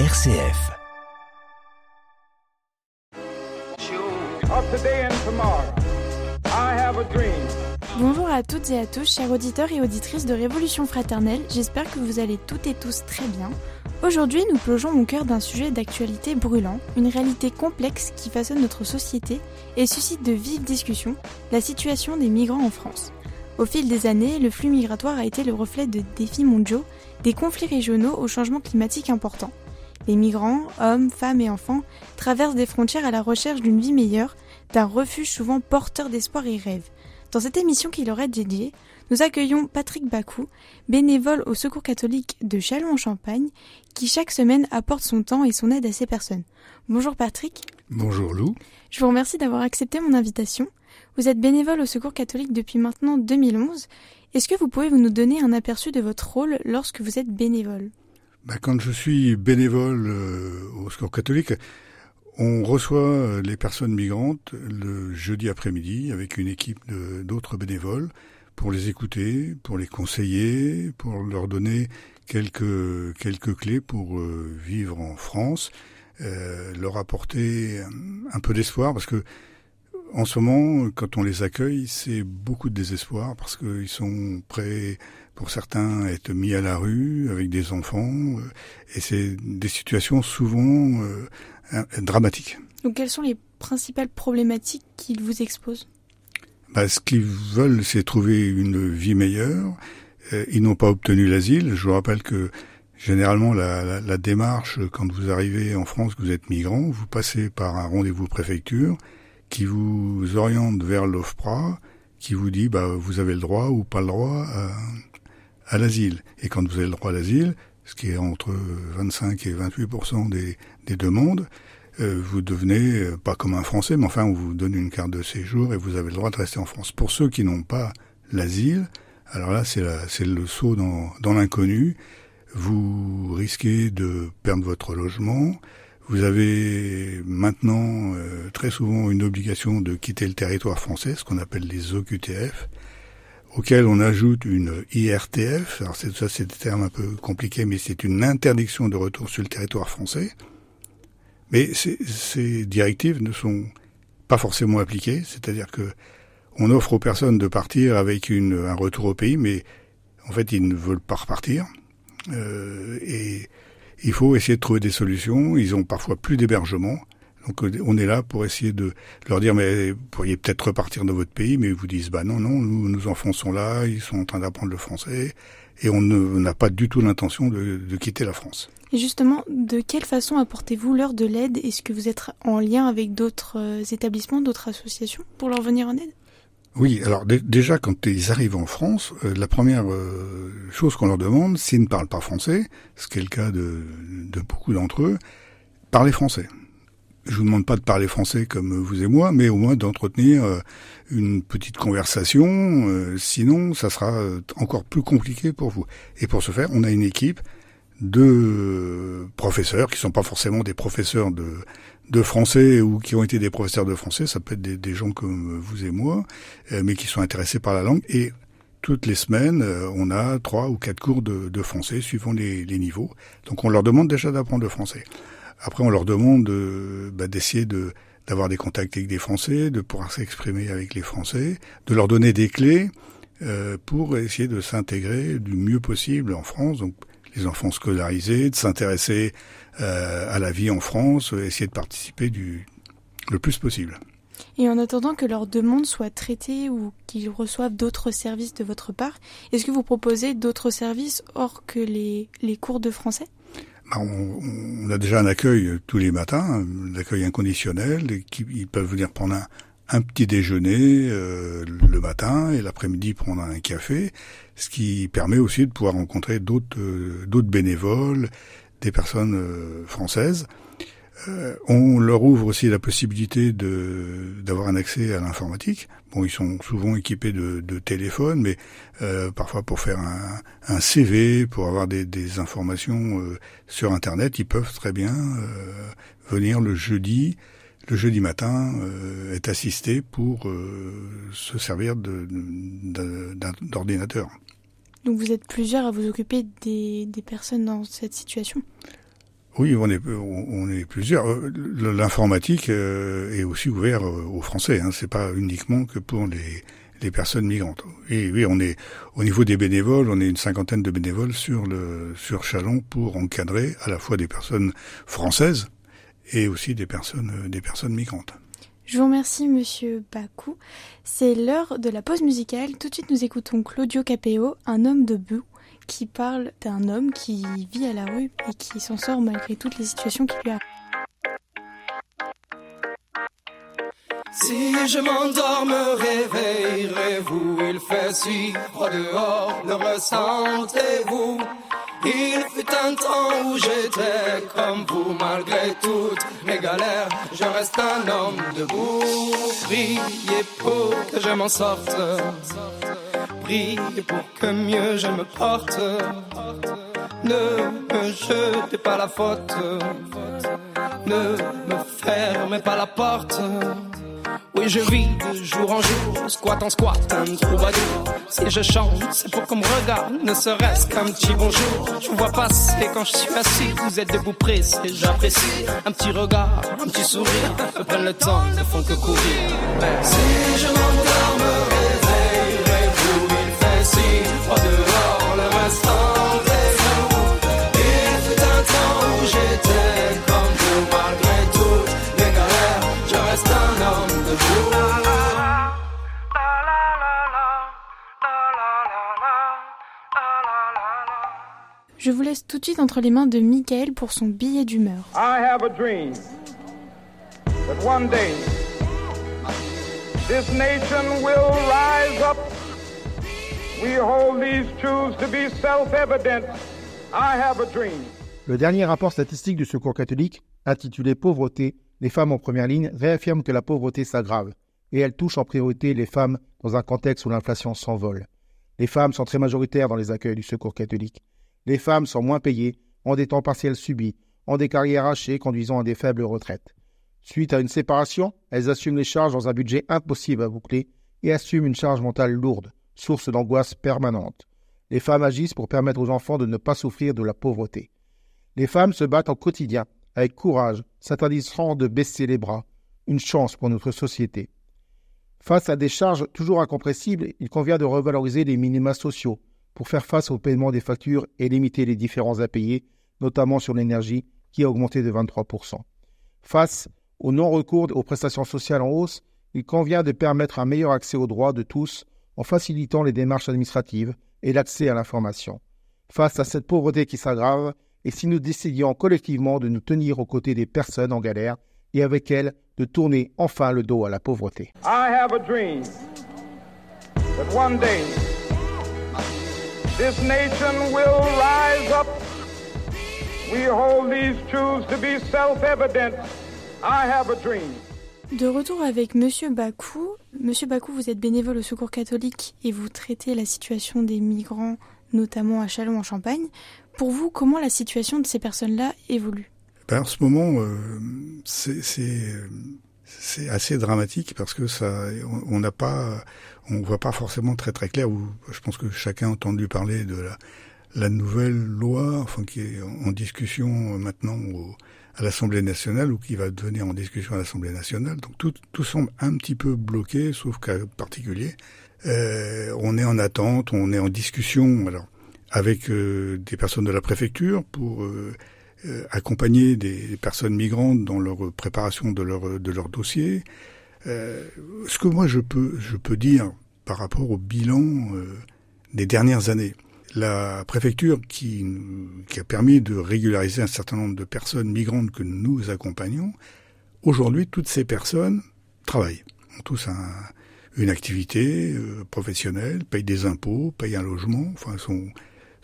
RCF. Bonjour à toutes et à tous, chers auditeurs et auditrices de Révolution Fraternelle, j'espère que vous allez toutes et tous très bien. Aujourd'hui, nous plongeons au cœur d'un sujet d'actualité brûlant, une réalité complexe qui façonne notre société et suscite de vives discussions, la situation des migrants en France. Au fil des années, le flux migratoire a été le reflet de défis mondiaux, des conflits régionaux au changement climatique important. Les migrants, hommes, femmes et enfants, traversent des frontières à la recherche d'une vie meilleure, d'un refuge souvent porteur d'espoir et rêve. Dans cette émission qui leur est dédiée, nous accueillons Patrick Bacou, bénévole au Secours catholique de Châlons-en-Champagne, qui chaque semaine apporte son temps et son aide à ces personnes. Bonjour Patrick. Bonjour Lou. Je vous remercie d'avoir accepté mon invitation. Vous êtes bénévole au Secours catholique depuis maintenant 2011. Est-ce que vous pouvez nous donner un aperçu de votre rôle lorsque vous êtes bénévole? Bah, Quand je suis bénévole euh, au Secours catholique, on reçoit euh, les personnes migrantes le jeudi après-midi avec une équipe d'autres bénévoles pour les écouter, pour les conseiller, pour leur donner quelques quelques clés pour euh, vivre en France, euh, leur apporter un peu d'espoir parce que en ce moment, quand on les accueille, c'est beaucoup de désespoir parce qu'ils sont prêts, pour certains, à être mis à la rue avec des enfants. Et c'est des situations souvent dramatique. Donc quelles sont les principales problématiques qu'ils vous exposent? Bah, Ce qu'ils veulent, c'est trouver une vie meilleure. Euh, ils n'ont pas obtenu l'asile. Je vous rappelle que généralement, la, la, la, démarche, quand vous arrivez en France, que vous êtes migrant, vous passez par un rendez-vous préfecture qui vous oriente vers l'OFPRA, qui vous dit bah, vous avez le droit ou pas le droit à, à l'asile. Et quand vous avez le droit à l'asile, ce qui est entre 25 et 28% des, des demandes, euh, vous devenez euh, pas comme un Français, mais enfin on vous donne une carte de séjour et vous avez le droit de rester en France. Pour ceux qui n'ont pas l'asile, alors là c'est c'est le saut dans, dans l'inconnu. Vous risquez de perdre votre logement. Vous avez maintenant euh, très souvent une obligation de quitter le territoire français, ce qu'on appelle les OQTF auquel on ajoute une IRTF. Alors ça, c'est des termes un peu compliqués, mais c'est une interdiction de retour sur le territoire français. Mais ces, ces directives ne sont pas forcément appliquées, c'est-à-dire que on offre aux personnes de partir avec une, un retour au pays, mais en fait ils ne veulent pas repartir. Euh, et il faut essayer de trouver des solutions. Ils ont parfois plus d'hébergement. Donc euh, on est là pour essayer de leur dire mais vous pourriez peut-être repartir dans votre pays, mais ils vous disent bah non non nous, nos enfants sont là, ils sont en train d'apprendre le français et on n'a pas du tout l'intention de, de, quitter la France. Et justement, de quelle façon apportez-vous leur de l'aide? Est-ce que vous êtes en lien avec d'autres euh, établissements, d'autres associations pour leur venir en aide? Oui, alors déjà quand ils arrivent en France, euh, la première chose qu'on leur demande, s'ils ne parlent pas français, ce qui est le cas de, beaucoup d'entre eux, parlez français je vous demande pas de parler français comme vous et moi, mais au moins d'entretenir euh, une petite conversation. Euh, sinon, ça sera euh, encore plus compliqué pour vous. Et pour ce faire, on a une équipe de professeurs qui sont pas forcément des professeurs de, de français ou qui ont été des professeurs de français. Ça peut être des, gens comme vous et moi, mais qui sont intéressés par la langue. Et toutes les semaines, on a trois ou quatre cours de, de français suivant les, les niveaux. Donc on leur demande déjà d'apprendre le français. Après, on leur demande bah, d'essayer de d'avoir des contacts avec des Français, de pouvoir s'exprimer avec les Français, de leur donner des clés euh, pour essayer de s'intégrer du mieux possible en France. Donc, les enfants scolarisés, de s'intéresser euh, à la vie en France, essayer de participer du le plus possible. Et en attendant que leurs demandes soient traitées ou qu'ils reçoivent d'autres services de votre part, est-ce que vous proposez d'autres services hors que les, les cours de français? Bah, on, a déjà un accueil tous les matins, un accueil inconditionnel, qui, ils peuvent venir prendre un, petit déjeuner euh, le matin et l'après-midi prendre un café, ce qui permet aussi de pouvoir rencontrer d'autres euh, d'autres bénévoles, des personnes euh, françaises. Euh, on leur ouvre aussi la possibilité de d'avoir un accès à l'informatique. Bon, ils sont souvent équipés de, de téléphones, mais euh, parfois pour faire un, un, CV, pour avoir des, des informations sur Internet, ils peuvent très bien venir le jeudi, le jeudi matin, être assistés pour se servir d'ordinateur. Donc vous êtes plusieurs à vous occuper des, des personnes dans cette situation? Oui, on est, on est plusieurs. Euh, l'informatique euh, est aussi ouvert aux Français. Hein. C'est pas uniquement que pour les, les personnes migrantes. Et oui, on est au niveau des bénévoles, on est une cinquantaine de bénévoles sur le sur Chalon pour encadrer à la fois des personnes françaises et aussi des personnes des personnes migrantes. Je vous remercie, monsieur Bakou. C'est l'heure de la pause musicale. Tout de suite, nous écoutons Claudio Capeo, un homme de boue qui parle d'un homme qui vit à la rue et qui s'en sort malgré toutes les situations qui lui arrivent. Si je m'endors, me réveillerez-vous Il fait si froid dehors, le ressentez-vous? Il fut un temps où j'étais comme vous, malgré toutes mes galères, je reste un homme debout. Priez pour que je m'en sorte, priez pour que mieux je me porte. Ne me jetez pas la faute, ne me fermez pas la porte. Oui, je vis de jour en jour, squat en squat, un troubadour. Si je chante, c'est pour qu'on me regarde, ne serait-ce qu'un petit bonjour. Je vous vois passer quand je suis assis, vous êtes debout pressé, j'apprécie. Un petit regard, un petit sourire, me prennent le temps, ne font que courir. Si je Tout de suite entre les mains de Michael pour son billet d'humeur. I have a dream that one day this nation will rise up. We hold these truths to be self-evident. I have a dream. Le dernier rapport statistique du Secours catholique, intitulé Pauvreté, les femmes en première ligne, réaffirme que la pauvreté s'aggrave et elle touche en priorité les femmes dans un contexte où l'inflation s'envole. Les femmes sont très majoritaires dans les accueils du Secours catholique les femmes sont moins payées, ont des temps partiels subis, ont des carrières hachées conduisant à des faibles retraites. Suite à une séparation, elles assument les charges dans un budget impossible à boucler et assument une charge mentale lourde, source d'angoisse permanente. Les femmes agissent pour permettre aux enfants de ne pas souffrir de la pauvreté. Les femmes se battent au quotidien, avec courage, s'interdisant de baisser les bras, une chance pour notre société. Face à des charges toujours incompressibles, il convient de revaloriser les minima sociaux, pour faire face au paiement des factures et limiter les différences à payer, notamment sur l'énergie qui a augmenté de 23%. Face au non-recours aux prestations sociales en hausse, il convient de permettre un meilleur accès aux droits de tous en facilitant les démarches administratives et l'accès à l'information. Face à cette pauvreté qui s'aggrave, et si nous décidions collectivement de nous tenir aux côtés des personnes en galère et avec elles de tourner enfin le dos à la pauvreté. I have a dream one day This nation will rise up. We hold these truths to be self-evident. I have a dream. De retour avec Monsieur Bakou. Monsieur Bakou, vous êtes bénévole au Secours catholique et vous traitez la situation des migrants, notamment à Chalon en Champagne. Pour vous, comment la situation de ces personnes-là évolue? Ben, En ce moment, euh, c'est c'est assez dramatique parce que ça, on n'a pas, on voit pas forcément très très clair. je pense que chacun a entendu parler de la, la nouvelle loi, enfin qui est en discussion maintenant à l'Assemblée nationale ou qui va devenir en discussion à l'Assemblée nationale. Donc tout, tout semble un petit peu bloqué, sauf cas particulier. Euh, on est en attente, on est en discussion alors avec euh, des personnes de la préfecture pour euh, accompagner des personnes migrantes dans leur préparation de leur de leur dossier. Euh, ce que moi je peux je peux dire par rapport au bilan euh, des dernières années, la préfecture qui qui a permis de régulariser un certain nombre de personnes migrantes que nous accompagnons, aujourd'hui toutes ces personnes travaillent, ont tous un, une activité euh, professionnelle, payent des impôts, payent un logement, enfin sont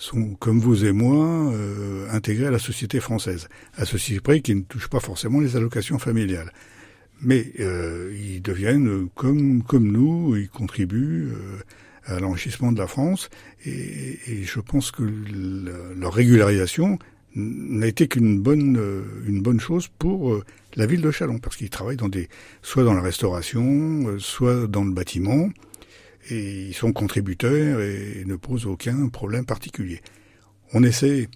sont, comme vous et moi, euh, intégrés à la société française, à ceci près qu'ils ne touchent pas forcément les allocations familiales. Mais euh, ils deviennent comme, comme nous, ils contribuent euh, à l'enrichissement de la France, et, et, je pense que leur régularisation n'a été qu'une bonne, euh, une bonne chose pour euh, la ville de Chalon, parce qu'ils travaillent dans des, soit dans la restauration, soit dans le bâtiment, et ils sont contributeurs et ne posent aucun problème particulier. On essaie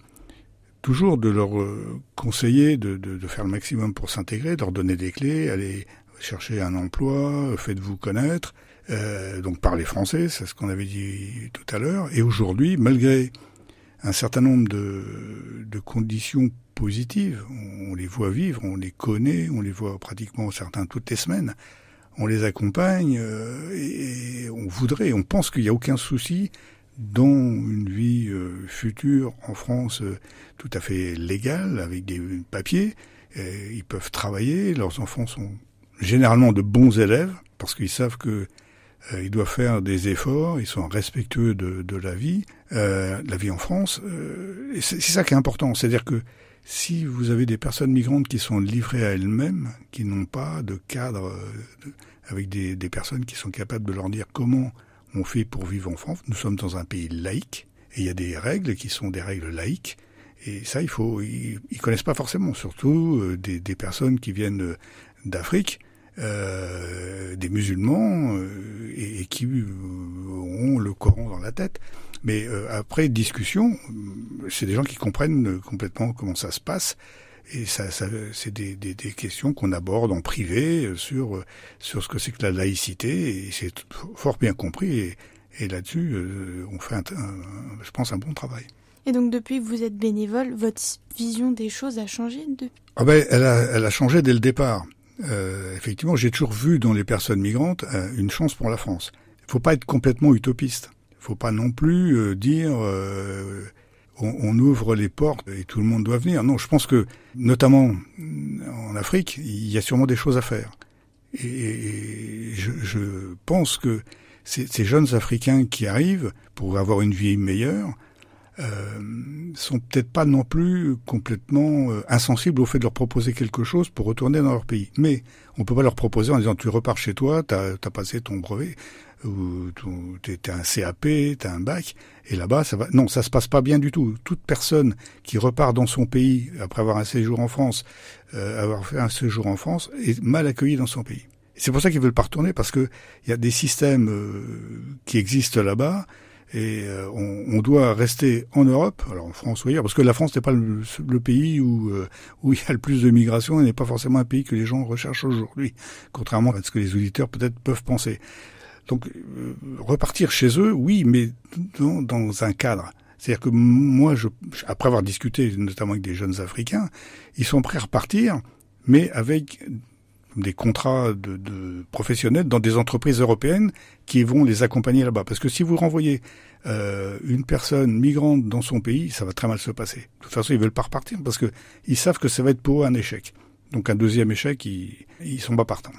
toujours de leur euh, conseiller de, faire le maximum pour s'intégrer, de leur donner des clés, aller chercher un emploi, faites-vous connaître, euh, donc parler français, c'est ce qu'on avait dit tout à l'heure. Et aujourd'hui, malgré un certain nombre de, de conditions positives, on les voit vivre, on les connaît, on les voit pratiquement certains toutes les semaines, on les accompagne euh, et, on voudrait, on pense qu'il n'y a aucun souci dans une vie euh, future en France euh, tout à fait légale, avec des papiers. ils peuvent travailler, leurs enfants sont généralement de bons élèves, parce qu'ils savent que ils doivent faire des efforts, ils sont respectueux de, de la vie, la vie en France. et c'est ça qui est important, c'est-à-dire que si vous avez des personnes migrantes qui sont livrées à elles-mêmes, qui n'ont pas de cadre avec des, personnes qui sont capables de leur dire comment on fait pour vivre en France, nous sommes dans un pays laïque, et il y a des règles qui sont des règles laïques, et ça, il faut, ils, connaissent pas forcément, surtout euh, des, des, personnes qui viennent d'Afrique, euh, des musulmans, euh, et, et, qui ont le Coran dans la tête. Mais euh, après discussion, c'est des gens qui comprennent complètement comment ça se passe. Et ça, ça c'est des, des, des, questions qu'on aborde en privé sur sur ce que c'est que la laïcité. Et c'est fort bien compris. Et, et là-dessus, euh, on fait, un, un, je pense, un bon travail. Et donc depuis que vous êtes bénévole, votre vision des choses a changé depuis? Ah ben, elle a, elle a changé dès le départ. Euh, effectivement, j'ai toujours vu dans les personnes migrantes euh, une chance pour la France. Il faut pas être complètement utopiste faut pas non plus euh, dire euh, on, on, ouvre les portes et tout le monde doit venir. Non, je pense que, notamment en Afrique, il y a sûrement des choses à faire. Et, et je, je, pense que ces, ces, jeunes Africains qui arrivent pour avoir une vie meilleure sont peut-être pas non plus complètement euh, insensibles au fait de leur proposer quelque chose pour retourner dans leur pays. Mais on peut pas leur proposer en disant tu repars chez toi, tu as, as, passé ton brevet, ou tu as un CAP, tu as un bac, et là-bas, ça va. Non, ça se passe pas bien du tout. Toute personne qui repart dans son pays après avoir un séjour en France, euh, avoir fait un séjour en France, est mal accueillie dans son pays. C'est pour ça qu'ils veulent pas retourner parce que il y a des systèmes euh, qui existent là-bas et euh, on, doit rester en Europe, alors en France ou ailleurs, parce que la France n'est pas le, pays où euh, où il y a le plus de migration et n'est pas forcément un pays que les gens recherchent aujourd'hui, contrairement à ce que les auditeurs peut-être peuvent penser. Donc euh, repartir chez eux, oui, mais dans, un cadre. C'est-à-dire que moi, après avoir discuté notamment avec des jeunes Africains, ils sont prêts à repartir, mais avec des contrats de, professionnels dans des entreprises européennes qui vont les accompagner là-bas. Parce que si vous renvoyez euh, une personne migrante dans son pays, ça va très mal se passer. De toute façon, ils veulent pas repartir parce que ils savent que ça va être pour eux un échec. Donc un deuxième échec, ils, ils sont pas partants.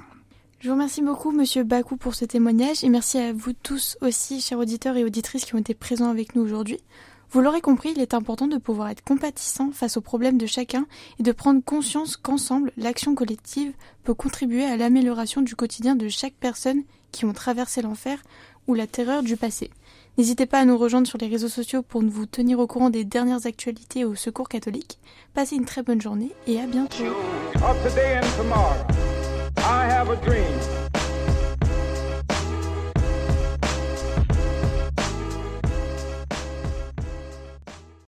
Je vous remercie beaucoup, Monsieur Bakou, pour ce témoignage et merci à vous tous aussi, chers auditeurs et auditrices qui ont été présents avec nous aujourd'hui. Vous l'aurez compris, il est important de pouvoir être compatissant face aux problèmes de chacun et de prendre conscience qu'ensemble, l'action collective peut contribuer à l'amélioration du quotidien de chaque personne qui ont traversé l'enfer ou la terreur du passé. N'hésitez pas à nous rejoindre sur les réseaux sociaux pour vous tenir au courant des dernières actualités au Secours catholique. Passez une très bonne journée et à bientôt.